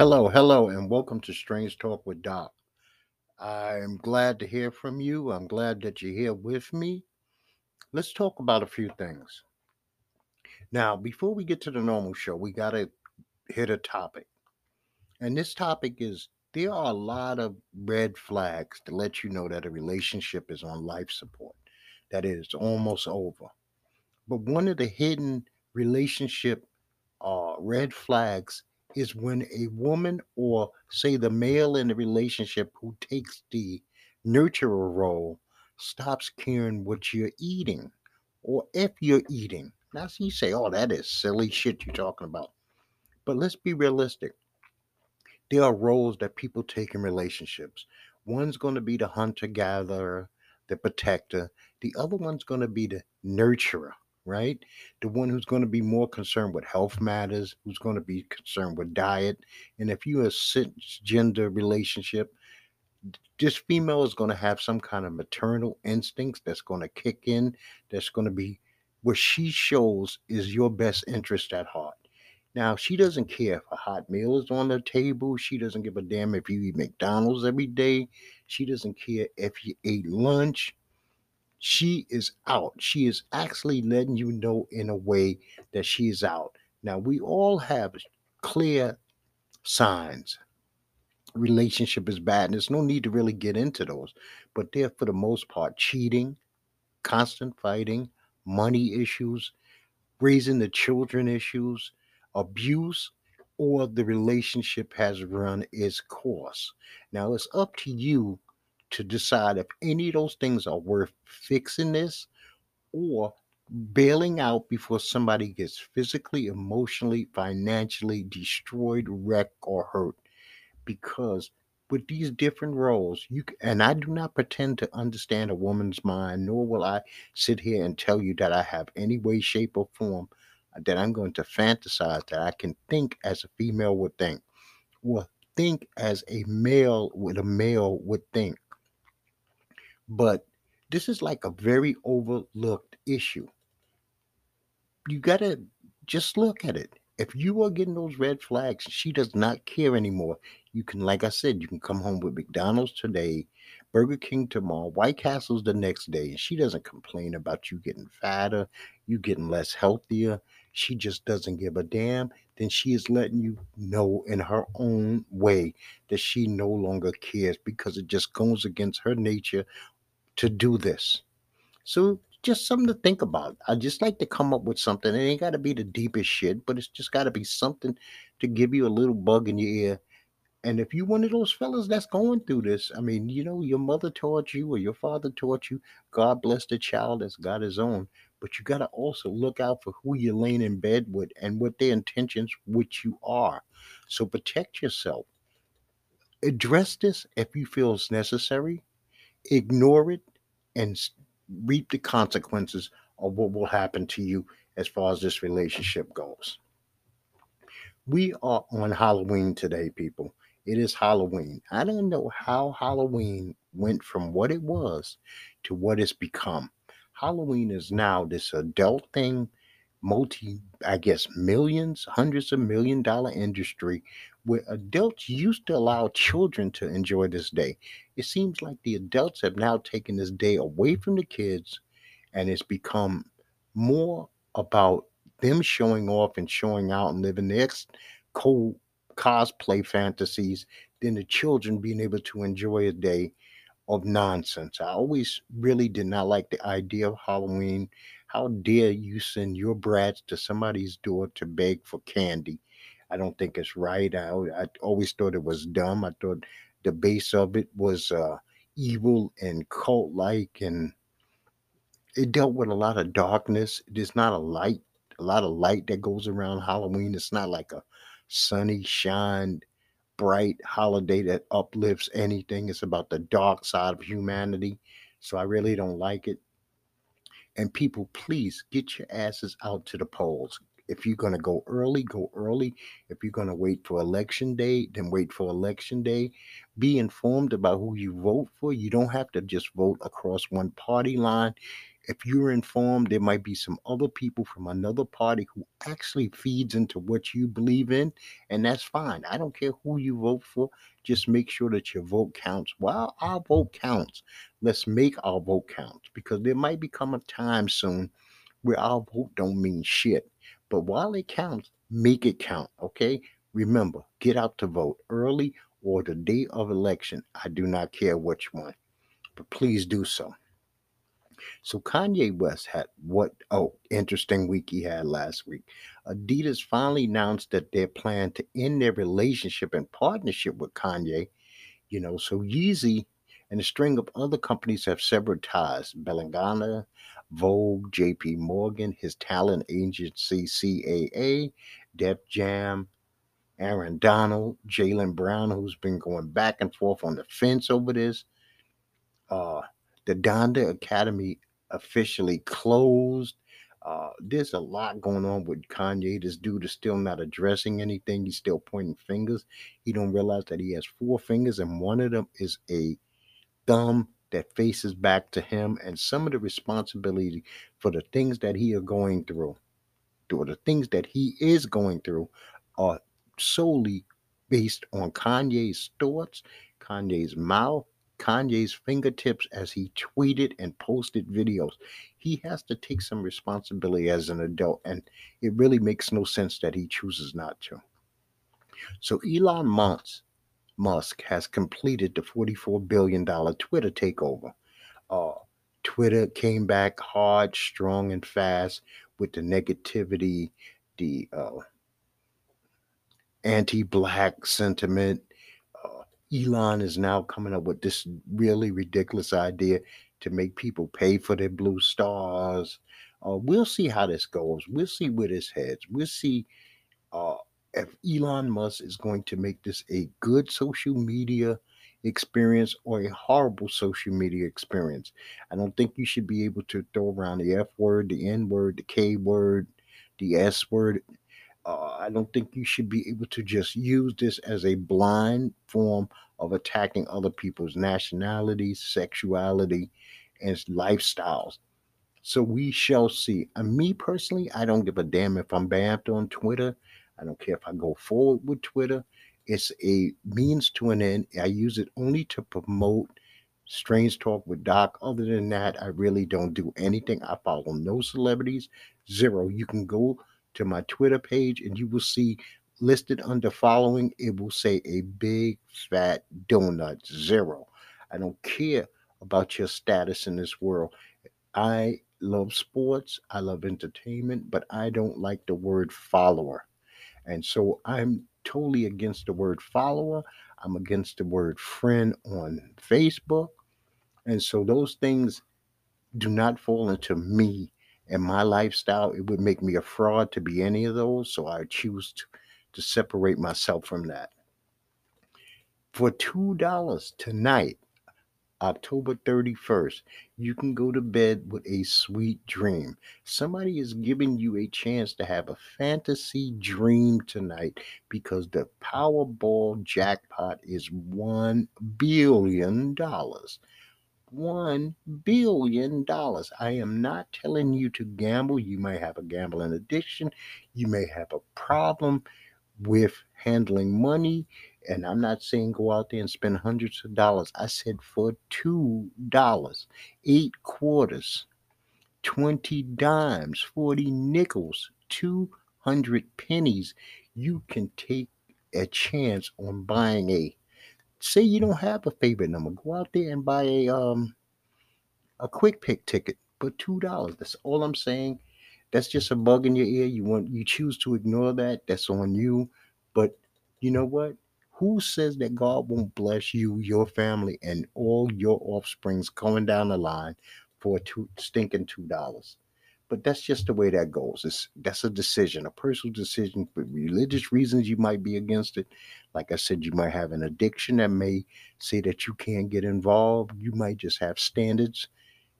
Hello, hello, and welcome to Strange Talk with Doc. I'm glad to hear from you. I'm glad that you're here with me. Let's talk about a few things. Now, before we get to the normal show, we got to hit a topic. And this topic is there are a lot of red flags to let you know that a relationship is on life support, that is almost over. But one of the hidden relationship uh, red flags is when a woman or say the male in the relationship who takes the nurturer role stops caring what you're eating or if you're eating. Now, so you say, oh, that is silly shit you're talking about. But let's be realistic. There are roles that people take in relationships. One's going to be the hunter gatherer, the protector. The other one's going to be the nurturer right? The one who's going to be more concerned with health matters, who's going to be concerned with diet. And if you're a cisgender relationship, this female is going to have some kind of maternal instincts that's going to kick in, that's going to be what she shows is your best interest at heart. Now, she doesn't care if a hot meal is on the table. She doesn't give a damn if you eat McDonald's every day. She doesn't care if you ate lunch she is out. She is actually letting you know in a way that she is out. Now, we all have clear signs. Relationship is bad, and there's no need to really get into those. But they're, for the most part, cheating, constant fighting, money issues, raising the children issues, abuse, or the relationship has run its course. Now, it's up to you to decide if any of those things are worth fixing this or bailing out before somebody gets physically, emotionally, financially destroyed, wrecked, or hurt. Because with these different roles, you and I do not pretend to understand a woman's mind, nor will I sit here and tell you that I have any way, shape, or form uh, that I'm going to fantasize that I can think as a female would think, or think as a male with a male would think. But this is like a very overlooked issue. You got to just look at it. If you are getting those red flags, she does not care anymore. You can, like I said, you can come home with McDonald's today, Burger King tomorrow, White Castle's the next day, and she doesn't complain about you getting fatter, you getting less healthier. She just doesn't give a damn. Then she is letting you know in her own way that she no longer cares because it just goes against her nature to do this. So just something to think about. I just like to come up with something. It ain't got to be the deepest shit, but it's just got to be something to give you a little bug in your ear. And if you one of those fellas that's going through this, I mean, you know, your mother taught you or your father taught you, God bless the child that's got his own. But you got to also look out for who you're laying in bed with and what their intentions, which you are. So protect yourself. Address this if you feel it's necessary. Ignore it and reap the consequences of what will happen to you as far as this relationship goes. We are on Halloween today, people. It is Halloween. I don't know how Halloween went from what it was to what it's become. Halloween is now this adult thing, multi, I guess, millions, hundreds of million dollar industry where adults used to allow children to enjoy this day. It seems like the adults have now taken this day away from the kids and it's become more about them showing off and showing out and living their cool cosplay fantasies than the children being able to enjoy a day of nonsense. I always really did not like the idea of Halloween. How dare you send your brats to somebody's door to beg for candy? I don't think it's right. I, I always thought it was dumb. I thought the base of it was uh, evil and cult like, and it dealt with a lot of darkness. There's not a light, a lot of light that goes around Halloween. It's not like a sunny, shine, bright holiday that uplifts anything. It's about the dark side of humanity. So I really don't like it. And people, please get your asses out to the polls. If you're going to go early, go early. If you're going to wait for election day, then wait for election day. Be informed about who you vote for. You don't have to just vote across one party line if you're informed, there might be some other people from another party who actually feeds into what you believe in, and that's fine. I don't care who you vote for. Just make sure that your vote counts. While our vote counts, let's make our vote count because there might become a time soon where our vote don't mean shit. But while it counts, make it count. Okay. Remember, get out to vote early or the day of election. I do not care which one, but please do so. So Kanye West had what? Oh, interesting week he had last week. Adidas finally announced that they plan to end their relationship and partnership with Kanye. You know, so Yeezy and a string of other companies have severed ties. Balenciaga, Vogue, J.P. Morgan, his talent agency CAA, Def Jam, Aaron Donald, Jaylen Brown, who's been going back and forth on the fence over this. Uh, the Donda Academy officially closed. Uh, there's a lot going on with Kanye. This dude is still not addressing anything. He's still pointing fingers. He don't realize that he has four fingers, and one of them is a thumb that faces back to him. And some of the responsibility for the things that he are going through, or the things that he is going through, are solely based on Kanye's thoughts, Kanye's mouth, Kanye's fingertips as he tweeted and posted videos. He has to take some responsibility as an adult, and it really makes no sense that he chooses not to. So Elon Musk, Musk has completed the $44 billion Twitter takeover. Uh, Twitter came back hard, strong, and fast with the negativity, the uh, anti black sentiment, Elon is now coming up with this really ridiculous idea to make people pay for their blue stars. Uh, we'll see how this goes. We'll see where this heads. We'll see uh, if Elon Musk is going to make this a good social media experience or a horrible social media experience. I don't think you should be able to throw around the F word, the N word, the K word, the S word. Uh, I don't think you should be able to just use this as a blind form of attacking other people's nationalities, sexuality, and lifestyles. So we shall see. And me personally, I don't give a damn if I'm banned on Twitter. I don't care if I go forward with Twitter. It's a means to an end. I use it only to promote Strange Talk with Doc. Other than that, I really don't do anything. I follow no celebrities, zero. You can go to my Twitter page and you will see listed under following, it will say a big fat donut zero. I don't care about your status in this world. I love sports, I love entertainment, but I don't like the word follower. And so I'm totally against the word follower. I'm against the word friend on Facebook. And so those things do not fall into me and my lifestyle, it would make me a fraud to be any of those. So I choose to, to separate myself from that. For $2 tonight, October 31st, you can go to bed with a sweet dream. Somebody is giving you a chance to have a fantasy dream tonight because the Powerball jackpot is $1 billion. $1 billion. I am not telling you to gamble. You may have a gambling addiction. You may have a problem with handling money. And I'm not saying go out there and spend hundreds of dollars. I said for $2, eight quarters, 20 dimes, 40 nickels, 200 pennies, you can take a chance on buying a say you don't have a favorite number, go out there and buy a um a quick pick ticket for two dollars. That's all I'm saying. That's just a bug in your ear. You want you choose to ignore that. That's on you. But you know what? Who says that God won't bless you, your family, and all your offsprings going down the line for two stinking two dollars? But that's just the way that goes. It's that's a decision, a personal decision. For religious reasons, you might be against it. Like I said, you might have an addiction that may say that you can't get involved. You might just have standards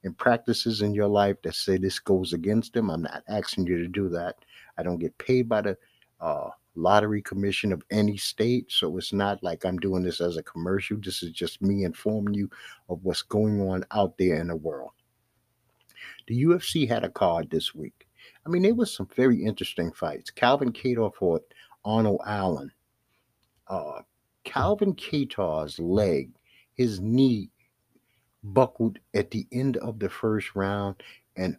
and practices in your life that say this goes against them. I'm not asking you to do that. I don't get paid by the uh, lottery commission of any state. So it's not like I'm doing this as a commercial. This is just me informing you of what's going on out there in the world. The UFC had a card this week. I mean, there was some very interesting fights. Calvin Kattar fought Arnold Allen. Uh, Calvin Kattar's leg, his knee buckled at the end of the first round, and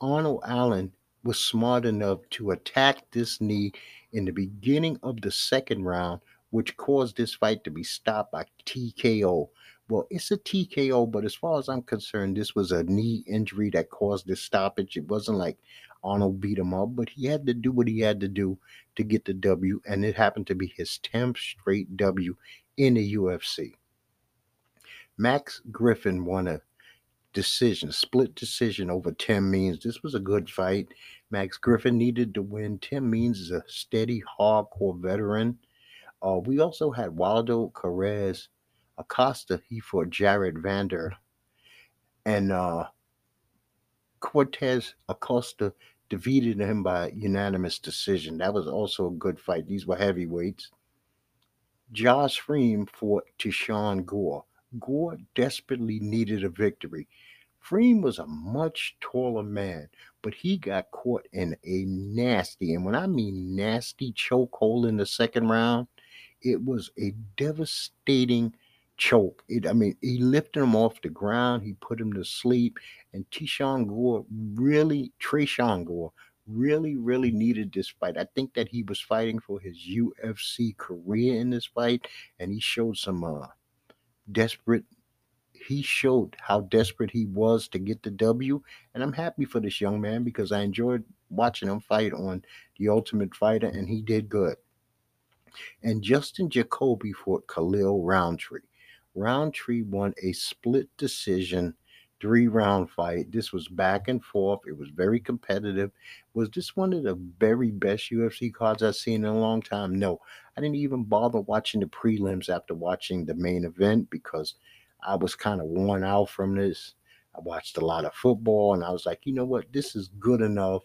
Arnold Allen was smart enough to attack this knee in the beginning of the second round, which caused this fight to be stopped by TKO. Well, it's a TKO, but as far as I'm concerned, this was a knee injury that caused this stoppage. It wasn't like Arnold beat him up, but he had to do what he had to do to get the W, and it happened to be his 10th straight W in the UFC. Max Griffin won a decision, split decision over Tim Means. This was a good fight. Max Griffin needed to win. Tim Means is a steady, hardcore veteran. Uh, we also had Waldo Cortes Acosta. He fought Jared Vander. And uh, Cortes Acosta defeated him by unanimous decision. That was also a good fight. These were heavyweights. Josh Fremd fought Tishawn Gore. Gore desperately needed a victory. Fremd was a much taller man, but he got caught in a nasty, and when I mean nasty chokehold in the second round, it was a devastating choke. It, I mean, he lifted him off the ground, he put him to sleep, and Tishawn Gore really, Tresean Gore, really, really needed this fight. I think that he was fighting for his UFC career in this fight, and he showed some uh, desperate he showed how desperate he was to get the W. And I'm happy for this young man because I enjoyed watching him fight on The Ultimate Fighter, and he did good. And Dustin Jacoby fought Khalil Rountree. Rountree won a split decision three round fight. This was back and forth. It was very competitive. Was this one of the very best UFC cards I've seen in a long time? No, I didn't even bother watching the prelims after watching the main event because I was kind of worn out from this. I watched a lot of football and I was like, you know what? This is good enough.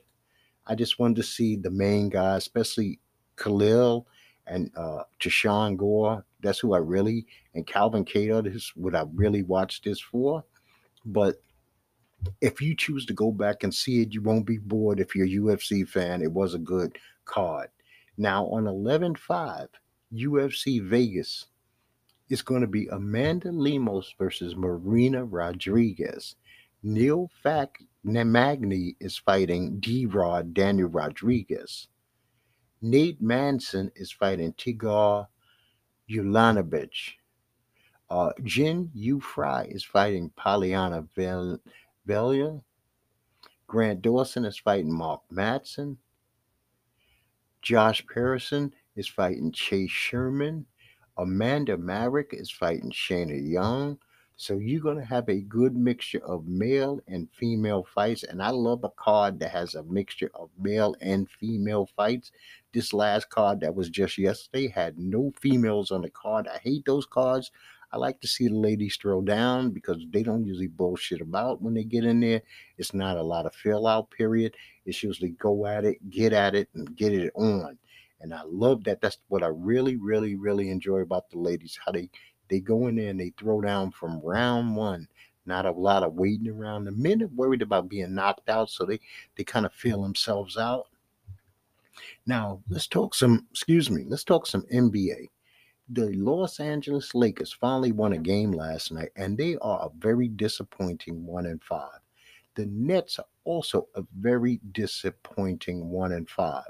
I just wanted to see the main guy, especially Khalil and uh Tishawn Gore. That's who I really and Calvin. This is what I really watched this for. But if you choose to go back and see it, you won't be bored if you're a UFC fan. It was a good card. Now on 11 5, UFC Vegas is going to be Amanda Lemos versus Marina Rodriguez. Neil Fac Magny is fighting D Rod Daniel Rodriguez. Nate Manson is fighting Tigor Ulanovich. Uh, Jinh Yu Frey is fighting Polyana Viana. Grant Dawson is fighting Mark Madsen. Josh Parisian is fighting Chase Sherman. Amanda Marek is fighting Shayna Young. So you're going to have a good mixture of male and female fights. And I love a card that has a mixture of male and female fights. This last card that was just yesterday had no females on the card. I hate those cards. I like to see the ladies throw down because they don't usually bullshit about when they get in there. It's not a lot of fill out period. It's usually go at it, get at it, and get it on. And I love that. That's what I really, really, really enjoy about the ladies. How they they go in there and they throw down from round one. Not a lot of waiting around. The men are worried about being knocked out, so they they kind of feel themselves out. Now let's talk some. Excuse me. Let's talk some NBA. The Los Angeles Lakers finally won a game last night, and they are a very disappointing one and five. The Nets are also a very disappointing one and five.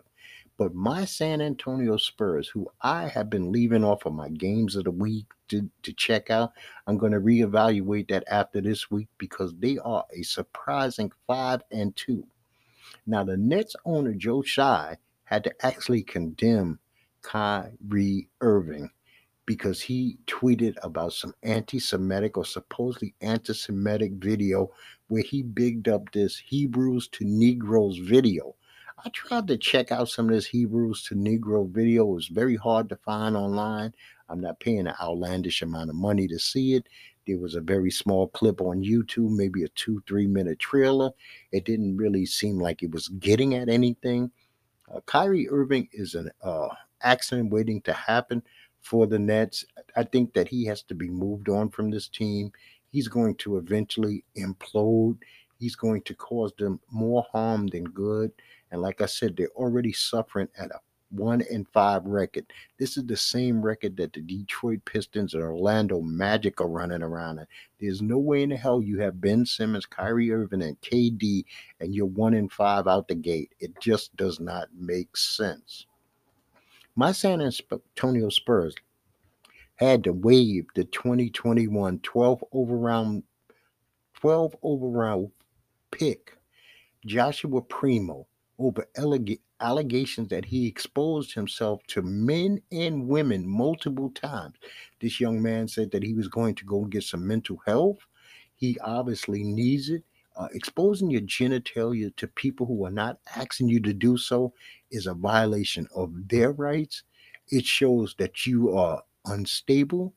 But my San Antonio Spurs, who I have been leaving off of my games of the week to, to check out, I'm going to reevaluate that after this week because they are a surprising five and two. Now, the Nets owner Joe Tsai had to actually condemn Kyrie Irving because he tweeted about some anti Semitic or supposedly anti Semitic video where he bigged up this Hebrews to Negroes video. I tried to check out some of this Hebrews to Negro video. It was very hard to find online. I'm not paying an outlandish amount of money to see it. There was a very small clip on YouTube, maybe a two, three minute trailer. It didn't really seem like it was getting at anything. Uh, Kyrie Irving is an uh, accident waiting to happen for the Nets. I think that he has to be moved on from this team. He's going to eventually implode. He's going to cause them more harm than good. And like I said, they're already suffering at a one and five record. This is the same record that the Detroit Pistons and Orlando Magic are running around. There's no way in the hell you have Ben Simmons, Kyrie Irving, and KD, and you're one and five out the gate. It just does not make sense. My San Antonio Spurs had to waive the 2021 12 overround 12 overround pick Joshua Primo over allegations that he exposed himself to men and women multiple times. This young man said that he was going to go get some mental health. He obviously needs it. Uh, exposing your genitalia to people who are not asking you to do so is a violation of their rights. It shows that you are unstable.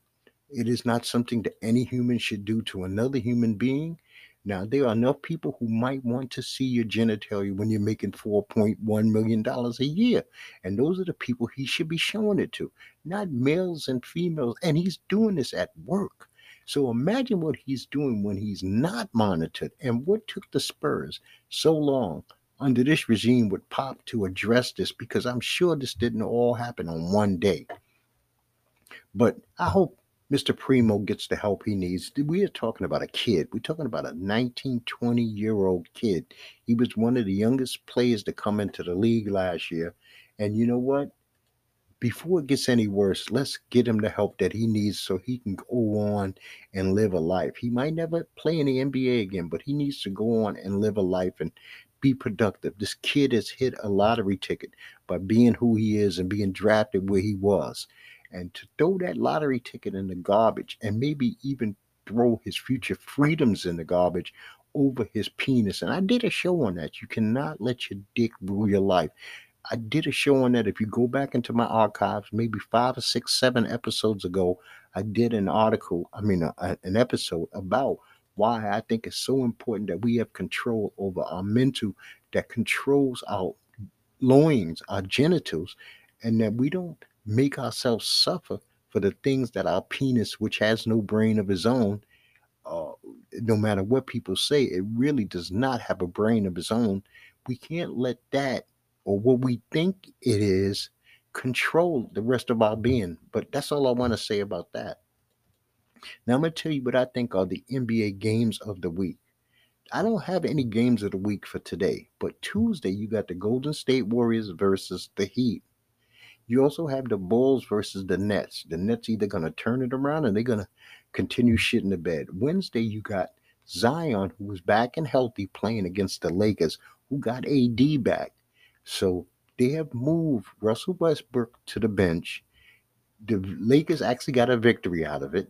It is not something that any human should do to another human being. Now, there are enough people who might want to see your genitalia when you're making $4.1 million a year. And those are the people he should be showing it to, not males and females. And he's doing this at work. So imagine what he's doing when he's not monitored. And what took the Spurs so long under this regime with Pop to address this? Because I'm sure this didn't all happen on one day. But I hope Mr. Primo gets the help he needs. We are talking about a kid. We're talking about a 19, 20 year old kid. He was one of the youngest players to come into the league last year. And you know what? Before it gets any worse, let's get him the help that he needs so he can go on and live a life. He might never play in the NBA again, but he needs to go on and live a life and be productive. This kid has hit a lottery ticket by being who he is and being drafted where he was and to throw that lottery ticket in the garbage and maybe even throw his future freedoms in the garbage over his penis. And I did a show on that. You cannot let your dick rule your life. I did a show on that. If you go back into my archives, maybe five or six, seven episodes ago, I did an article, I mean, a, an episode about why I think it's so important that we have control over our mental that controls our loins, our genitals, and that we don't make ourselves suffer for the things that our penis, which has no brain of his own, uh, no matter what people say, it really does not have a brain of its own. We can't let that or what we think it is control the rest of our being. But that's all I want to say about that. Now, I'm going to tell you what I think are the NBA games of the week. I don't have any games of the week for today, but Tuesday you got the Golden State Warriors versus the Heat. You also have the Bulls versus the Nets. The Nets either going to turn it around and they're going to continue shitting the bed. Wednesday, you got Zion, who was back and healthy, playing against the Lakers, who got AD back. So they have moved Russell Westbrook to the bench. The Lakers actually got a victory out of it.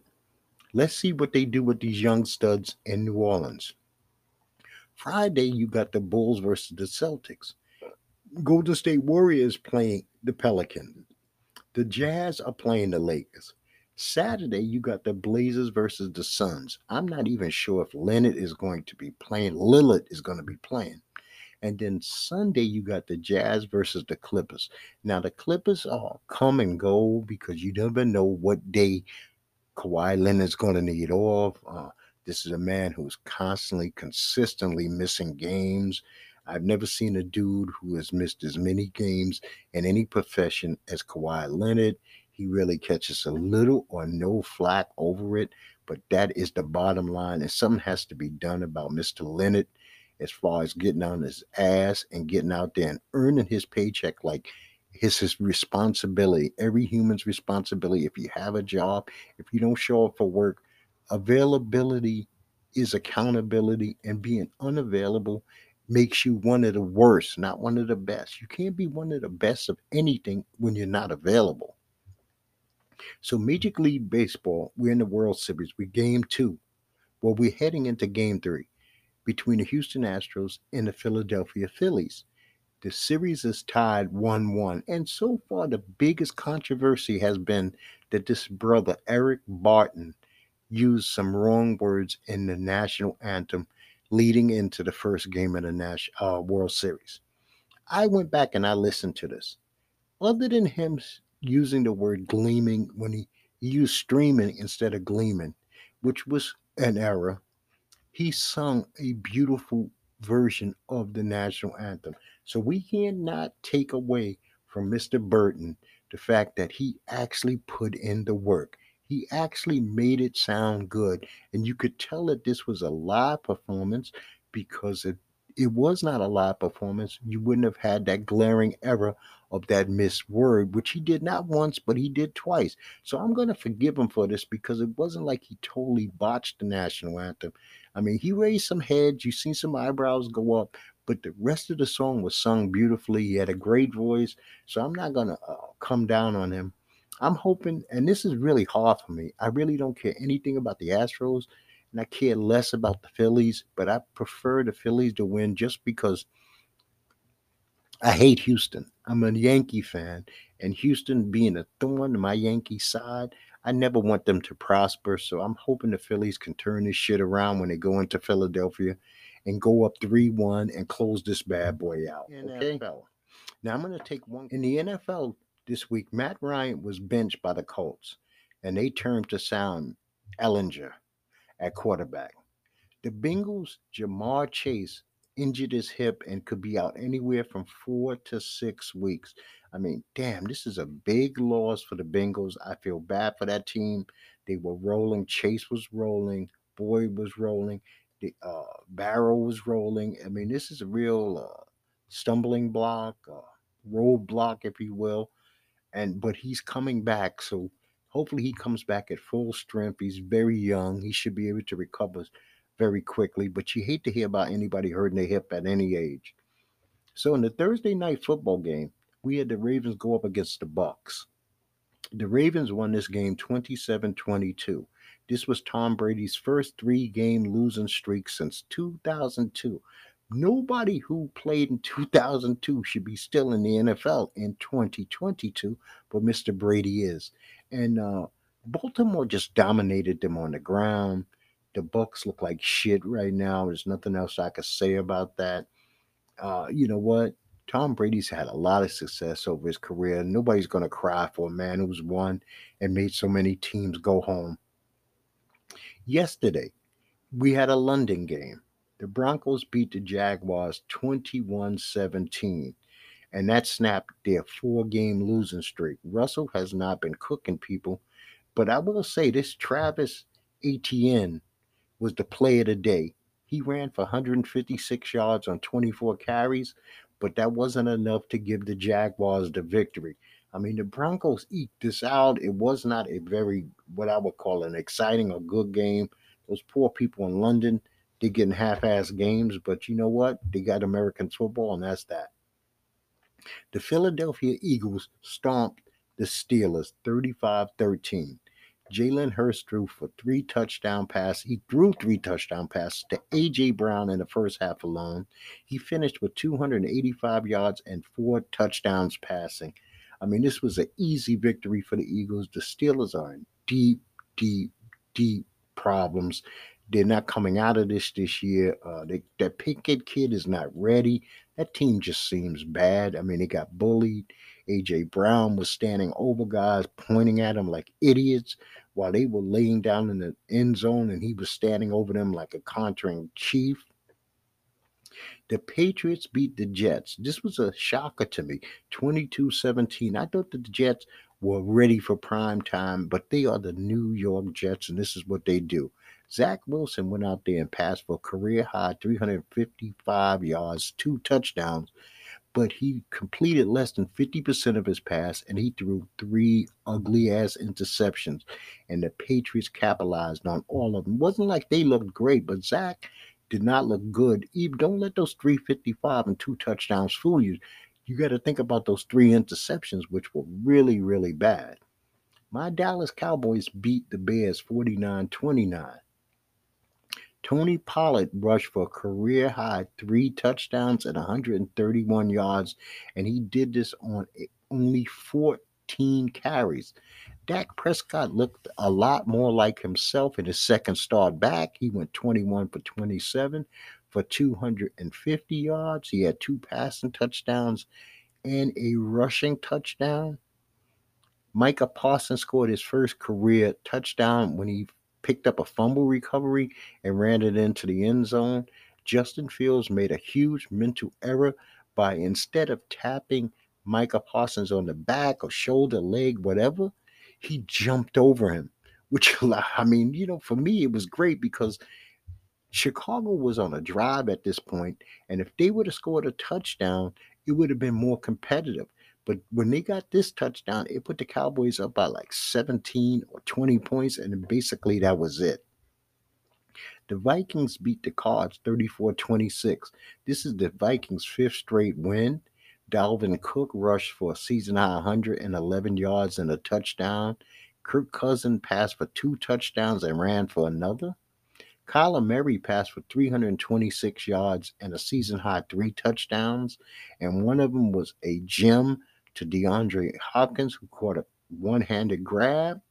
Let's see what they do with these young studs in New Orleans. Friday, you got the Bulls versus the Celtics. Golden State Warriors playing the Pelicans. The Jazz are playing the Lakers. Saturday, you got the Blazers versus the Suns. I'm not even sure if Leonard is going to be playing. Lillard is going to be playing. And then Sunday, you got the Jazz versus the Clippers. Now, the Clippers are come and go because you never know what day Kawhi Leonard's going to need off. Uh, this is a man who's constantly, consistently missing games. I've never seen a dude who has missed as many games in any profession as Kawhi Leonard. He really catches a little or no flack over it, but that is the bottom line. And something has to be done about Mr. Leonard as far as getting on his ass and getting out there and earning his paycheck like his, his responsibility, every human's responsibility. If you have a job, if you don't show up for work, availability is accountability, and being unavailable makes you one of the worst, not one of the best. You can't be one of the best of anything when you're not available. So, Major League Baseball, we're in the World Series. We're game two. Well, we're heading into game three between the Houston Astros and the Philadelphia Phillies. The series is tied 1 1. And so far, the biggest controversy has been that this brother, Eric Burton, used some wrong words in the national anthem leading into the first game of the national uh, World Series. I went back and I listened to this. Other than him using the word gleaming when he, he used streaming instead of gleaming, which was an error, he sung a beautiful version of the national anthem. So we cannot take away from Mr. Burton the fact that he actually put in the work. He actually made it sound good. And you could tell that this was a live performance because it, it was not a live performance. You wouldn't have had that glaring error of that missed word, which he did not once, but he did twice. So I'm going to forgive him for this because it wasn't like he totally botched the national anthem. I mean, he raised some heads, you seen some eyebrows go up, but the rest of the song was sung beautifully. He had a great voice, so I'm not gonna uh, come down on him. I'm hoping, and this is really hard for me. I really don't care anything about the Astros, and I care less about the Phillies, but I prefer the Phillies to win just because I hate Houston. I'm a Yankee fan, and Houston being a thorn to my Yankee side, I never want them to prosper. So I'm hoping the Phillies can turn this shit around when they go into Philadelphia and go up 3 1 and close this bad boy out. Okay. NFL. Now I'm going to take one. In the NFL this week, Matt Ryan was benched by the Colts and they turned to Sam Ehlinger at quarterback. The Bengals, Ja'Marr Chase injured his hip and could be out anywhere from four to six weeks. I mean, damn, this is a big loss for the Bengals. I feel bad for that team. They were rolling. Chase was rolling. Boyd was rolling. The uh, Burrow was rolling. I mean, this is a real uh, stumbling block, uh, roadblock, if you will. And but he's coming back, so hopefully he comes back at full strength. He's very young. He should be able to recover very quickly. But you hate to hear about anybody hurting their hip at any age. So in the Thursday night football game, we had the Ravens go up against the Bucs. The Ravens won this game 27-22. This was Tom Brady's first three-game losing streak since 2002. Nobody who played in 2002 should be still in the NFL in 2022, but Mr. Brady is. And uh, Baltimore just dominated them on the ground. The Bucs look like shit right now. There's nothing else I could say about that. Uh, you know what? Tom Brady's had a lot of success over his career. Nobody's going to cry for a man who's won and made so many teams go home. Yesterday, we had a London game. The Broncos beat the Jaguars 21 17, and that snapped their four game losing streak. Russell has not been cooking people, but I will say this Travis Etienne was the play of the day. He ran for 156 yards on 24 carries, but that wasn't enough to give the Jaguars the victory. I mean, the Broncos eked this out. It was not a very, what I would call an exciting or good game. Those poor people in London, they're getting half ass games, but you know what? They got American football, and that's that. The Philadelphia Eagles stomped the Steelers 35 13. Jalen Hurts threw for three touchdown passes. He threw three touchdown passes to A.J. Brown in the first half alone. He finished with 285 yards and four touchdowns passing. I mean, this was an easy victory for the Eagles. The Steelers are in deep, deep, deep problems. They're not coming out of this this year. Uh, they, that Pickett kid is not ready. That team just seems bad. I mean, they got bullied. AJ Brown was standing over guys, pointing at him like idiots while they were laying down in the end zone and he was standing over them like a conquering chief. The Patriots beat the Jets. This was a shocker to me 22 17. I thought that the Jets were ready for prime time, but they are the New York Jets, and this is what they do. Zach Wilson went out there and passed for career high 355 yards, two touchdowns, but he completed less than 50% of his pass and he threw three ugly ass interceptions. And the Patriots capitalized on all of them. It wasn't like they looked great, but Zach did not look good. Even don't let those 355 and two touchdowns fool you. You got to think about those three interceptions, which were really, really bad. My Dallas Cowboys beat the Bears 49 29. Tony Pollard rushed for a career high three touchdowns and 131 yards, and he did this on only 14 carries. Dak Prescott looked a lot more like himself in his second start back. He went 21 for 27 for 250 yards. He had two passing touchdowns and a rushing touchdown. Micah Parsons scored his first career touchdown when he picked up a fumble recovery and ran it into the end zone. Justin Fields made a huge mental error by instead of tapping Micah Parsons on the back or shoulder, leg, whatever, he jumped over him. Which, I mean, you know, for me, it was great because Chicago was on a drive at this point, and if they would have scored a touchdown, it would have been more competitive. But when they got this touchdown, it put the Cowboys up by like 17 or 20 points, and basically that was it. The Vikings beat the Cards 34 26. This is the Vikings' fifth straight win. Dalvin Cook rushed for a season high 111 yards and a touchdown. Kirk Cousin passed for two touchdowns and ran for another. Kyler Murray passed for 326 yards and a season high three touchdowns, and one of them was a gem to DeAndre Hopkins, who caught a one handed grab.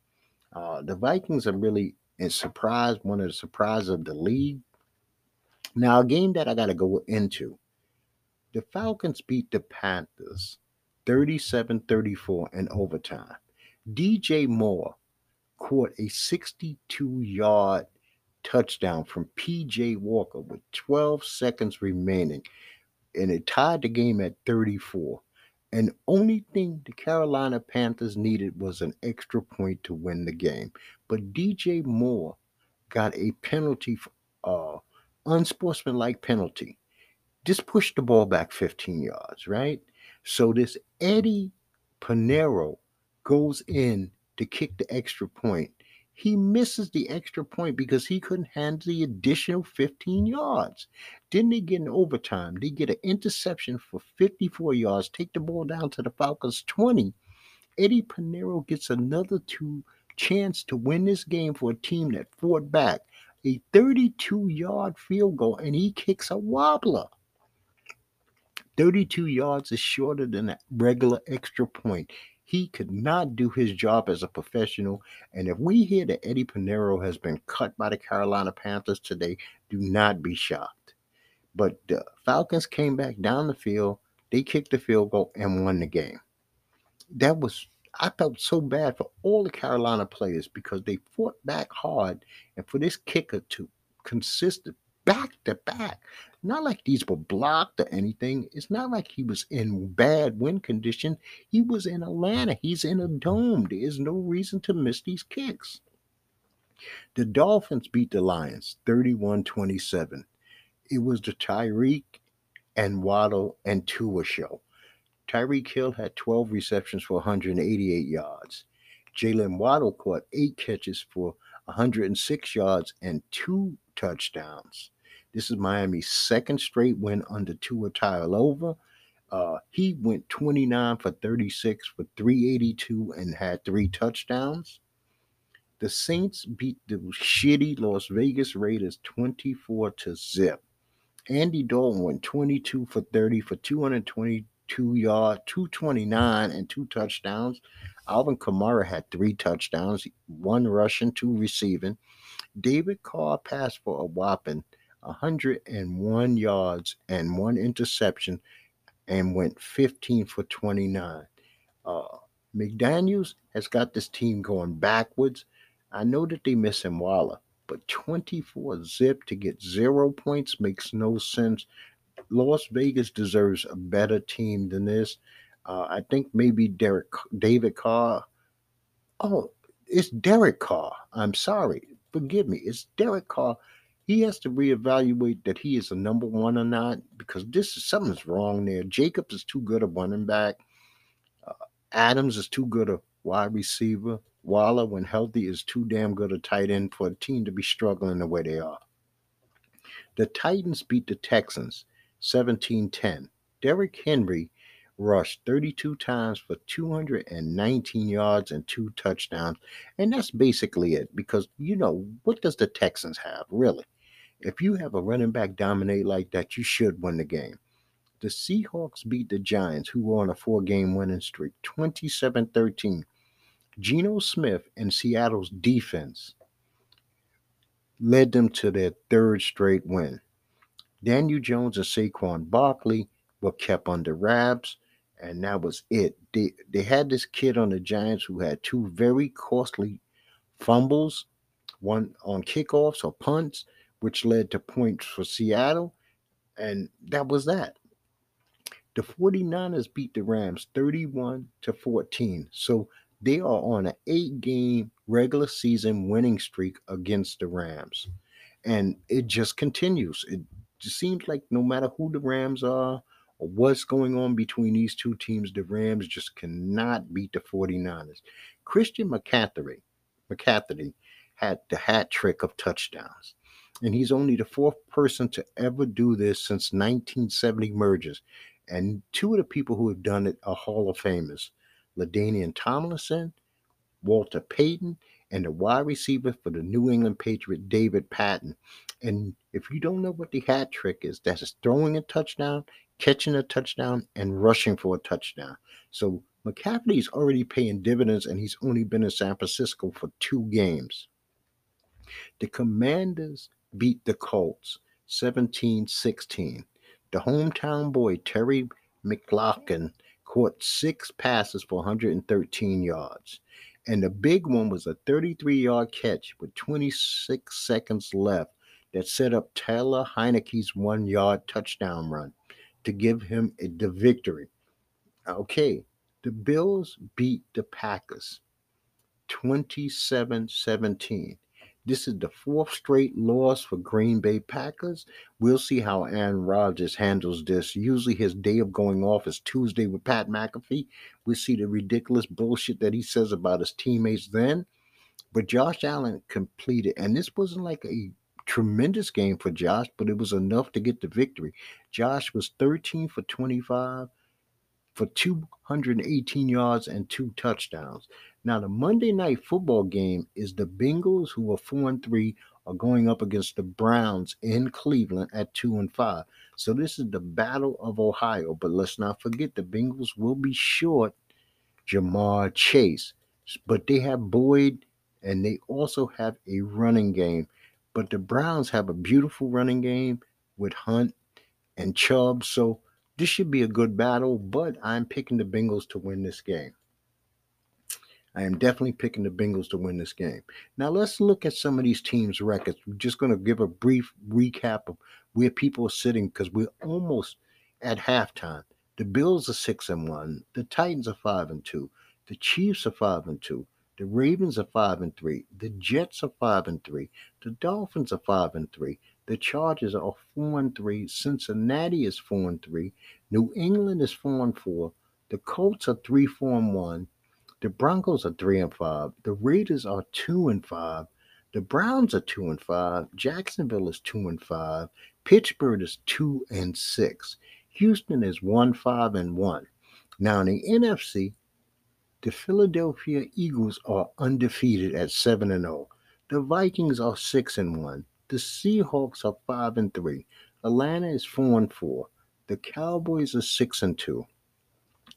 Uh, the Vikings are really in surprise, one of the surprises of the league. Now, a game that I got to go into the Falcons beat the Panthers 37 34 in overtime. DJ Moore caught a 62 yard touchdown from PJ Walker with 12 seconds remaining, and it tied the game at 34. And only thing the Carolina Panthers needed was an extra point to win the game. But DJ Moore got a penalty, uh, unsportsmanlike penalty. Just push the ball back 15 yards, right? So this Eddie Piñeiro goes in to kick the extra point. He misses the extra point because he couldn't handle the additional 15 yards. Then they get an overtime. They get an interception for 54 yards, take the ball down to the Falcons 20. Eddie Piñeiro gets another two chance to win this game for a team that fought back. A 32 yard field goal, and he kicks a wobbler. 32 yards is shorter than a regular extra point. He could not do his job as a professional. And if we hear that Eddie Piñeiro has been cut by the Carolina Panthers today, do not be shocked. But the Falcons came back down the field, they kicked the field goal and won the game. That was I felt so bad for all the Carolina players because they fought back hard, and for this kicker to consist back to back. Not like these were blocked or anything. It's not like he was in bad wind condition. He was in Atlanta. He's in a dome. There is no reason to miss these kicks. The Dolphins beat the Lions 31 27. It was the Tyreek and Waddle and Tua show. Tyreek Hill had 12 receptions for 188 yards. Jalen Waddle caught eight catches for 106 yards and two touchdowns. This is Miami's second straight win under Tua Tagovailoa. Uh, he went 29 for 36 for 382 and had three touchdowns. The Saints beat the shitty Las Vegas Raiders 24 to zip. Andy Dalton went 22 for 30 for 222 yards, 229 and two touchdowns. Alvin Kamara had three touchdowns, one rushing, two receiving. David Carr passed for a whopping 101 yards and one interception and went 15 for 29. Uh, McDaniels has got this team going backwards. I know that they miss him Waller, but 24 zip to get zero points makes no sense. Las Vegas deserves a better team than this. Uh, I think maybe Derek David Carr. Oh, it's Derek Carr. I'm sorry. Forgive me. It's Derek Carr he has to reevaluate that he is a number one or not because this is something's wrong there. Jacobs is too good a running back. Uh, Adams is too good a wide receiver. Waller, when healthy, is too damn good a tight end for a team to be struggling the way they are. The Titans beat the Texans 17 10. Derrick Henry rushed 32 times for 219 yards and two touchdowns. And that's basically it because, you know, what does the Texans have, really? If you have a running back dominate like that, you should win the game. The Seahawks beat the Giants, who were on a four game winning streak, 27 13. Geno Smith and Seattle's defense led them to their third straight win. Daniel Jones and Saquon Barkley were kept under wraps, and that was it. They they had this kid on the Giants who had two very costly fumbles, one on kickoffs or punts, which led to points for Seattle, and that was that. The 49ers beat the Rams 31 to 14. So they are on an eight game regular season winning streak against the Rams. And it just continues. It just seems like no matter who the Rams are what's going on between these two teams, the Rams just cannot beat the 49ers. Christian McCaffrey, McCaffrey had the hat trick of touchdowns. And he's only the fourth person to ever do this since 1970 mergers. And two of the people who have done it are Hall of Famers LaDainian Tomlinson, Walter Payton, and the wide receiver for the New England Patriot, David Patten. And if you don't know what the hat trick is, that's throwing a touchdown, catching a touchdown, and rushing for a touchdown. So McCaffrey's already paying dividends, and he's only been in San Francisco for two games. The Commanders beat the Colts 17 16. The hometown boy, Terry McLaurin, caught six passes for 113 yards. And the big one was a 33 yard catch with 26 seconds left that set up Taylor Heinicke's one yard touchdown run to give him the victory. Okay, the Bills beat the Packers 27 17. This is the fourth straight loss for Green Bay Packers. We'll see how Aaron Rodgers handles this. Usually his day of going off is Tuesday with Pat McAfee. We see the ridiculous bullshit that he says about his teammates then. But Josh Allen completed, and this wasn't like a tremendous game for Josh, but it was enough to get the victory. Josh was 13 for 25 for 218 yards and two touchdowns. Now, the Monday night football game is the Bengals, who are four and three, are going up against the Browns in Cleveland at two and five. So this is the battle of Ohio. But let's not forget the Bengals will be short Ja'Marr Chase, but they have Boyd and they also have a running game. But the Browns have a beautiful running game with Hunt and Chubb. So this should be a good battle, but I'm picking the Bengals to win this game. I am definitely picking the Bengals to win this game. Now let's look at some of these teams' records. We're just going to give a brief recap of where people are sitting because we're almost at halftime. The Bills are six and one. The Titans are five and two. The Chiefs are five and two. The Ravens are five and three. The Jets are five and three. The Dolphins are five and three. The Chargers are four and three. Cincinnati is four and three. New England is four and four. The Colts are three, four and one. The Broncos are three and five. The Raiders are two and five. The Browns are two and five. Jacksonville is two and five. Pittsburgh is two and six. Houston is one, five, and one. Now in the NFC, the Philadelphia Eagles are undefeated at seven and zero. The Vikings are six and one. The Seahawks are five and three. Atlanta is four and four. The Cowboys are six and two.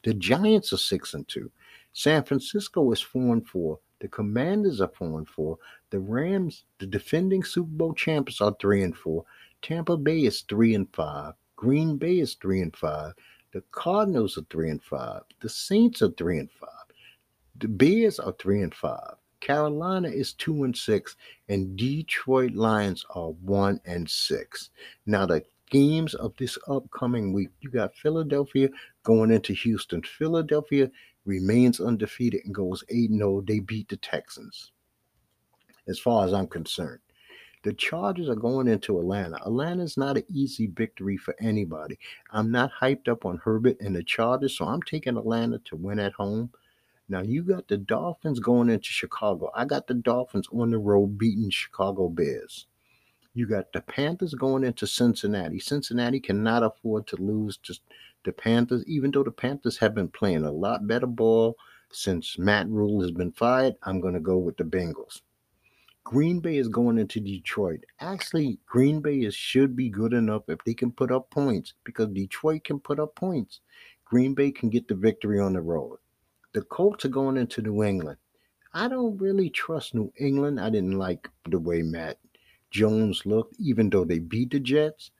The Giants are six and two. San Francisco is four and four. The Commanders are four and four. The Rams, the defending Super Bowl champions, are three and four. Tampa Bay is three and five. Green Bay is three and five. The Cardinals are three and five. The Saints are three and five. The Bears are three and five. Carolina is two and six, and Detroit Lions are one and six. Now the games of this upcoming week, you got Philadelphia going into Houston. Philadelphia remains undefeated and goes 8 0. They beat the Texans, as far as I'm concerned. The Chargers are going into Atlanta. Atlanta's not an easy victory for anybody. I'm not hyped up on Herbert and the Chargers, so I'm taking Atlanta to win at home. Now you got the Dolphins going into Chicago. I got the Dolphins on the road beating Chicago Bears. You got the Panthers going into Cincinnati. Cincinnati cannot afford to lose to the Panthers, even though the Panthers have been playing a lot better ball since Matt Rhule has been fired. I'm going to go with the Bengals. Green Bay is going into Detroit. Actually, Green Bay is, should be good enough if they can put up points because Detroit can put up points. Green Bay can get the victory on the road. The Colts are going into New England. I don't really trust New England. I didn't like the way Mac Jones looked, even though they beat the Jets.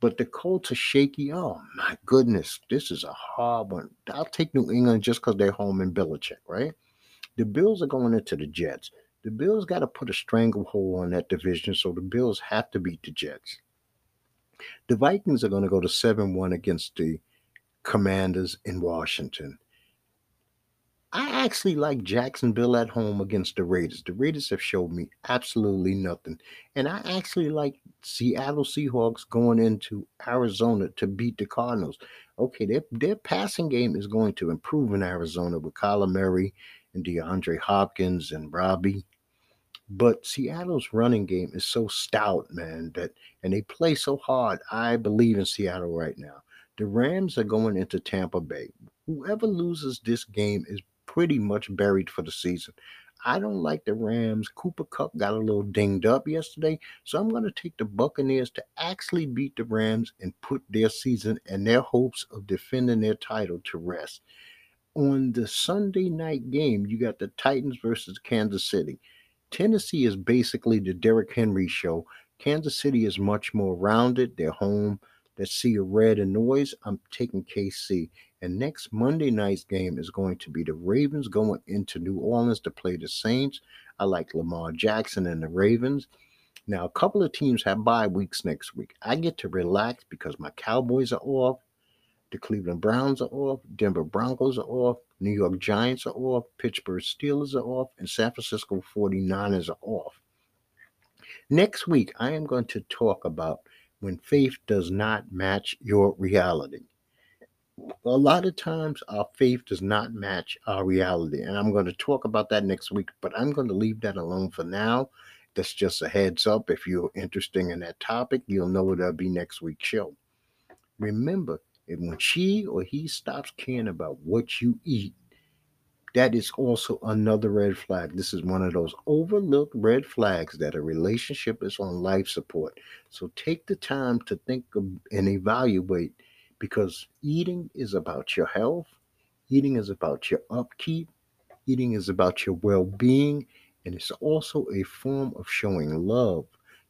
But the Colts are shaky. Oh my goodness, this is a hard one. I'll take New England just because they're home in Belichick, right? The Bills are going into the Jets. The Bills got to put a stranglehold on that division, so the Bills have to beat the Jets. The Vikings are going to go to 7 1 against the Commanders in Washington. I actually like Jacksonville at home against the Raiders. The Raiders have showed me absolutely nothing. And I actually like Seattle Seahawks going into Arizona to beat the Cardinals. Okay, their, their passing game is going to improve in Arizona with Kyler Murray and DeAndre Hopkins and Robbie. But Seattle's running game is so stout, man, that and they play so hard. I believe in Seattle right now. The Rams are going into Tampa Bay. Whoever loses this game is pretty much buried for the season. I don't like the Rams. Cooper Kupp got a little dinged up yesterday, so I'm going to take the Buccaneers to actually beat the Rams and put their season and their hopes of defending their title to rest. On the Sunday night game, you got the Titans versus Kansas City. Tennessee is basically the Derrick Henry show. Kansas City is much more rounded. They're home. Let's see a red and noise. I'm taking KC. And next Monday night's game is going to be the Ravens going into New Orleans to play the Saints. I like Lamar Jackson and the Ravens. Now, a couple of teams have bye weeks next week. I get to relax because my Cowboys are off, the Cleveland Browns are off, Denver Broncos are off, New York Giants are off, Pittsburgh Steelers are off, and San Francisco 49ers are off. Next week, I am going to talk about when faith does not match your reality a lot of times our faith does not match our reality. And I'm going to talk about that next week, but I'm going to leave that alone for now. That's just a heads up. If you're interested in that topic, you'll know that'll be next week's show. Remember, if when she or he stops caring about what you eat, that is also another red flag. This is one of those overlooked red flags that a relationship is on life support. So take the time to think of and evaluate because eating is about your health, eating is about your upkeep, eating is about your well being, and it's also a form of showing love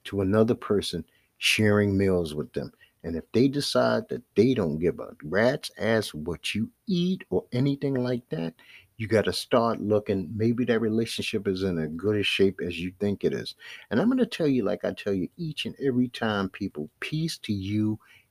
to another person, sharing meals with them. And if they decide that they don't give a rat's ass what you eat or anything like that, you got to start looking. Maybe that relationship is in a good as shape as you think it is. And I'm going to tell you, like I tell you each and every time, people, peace to you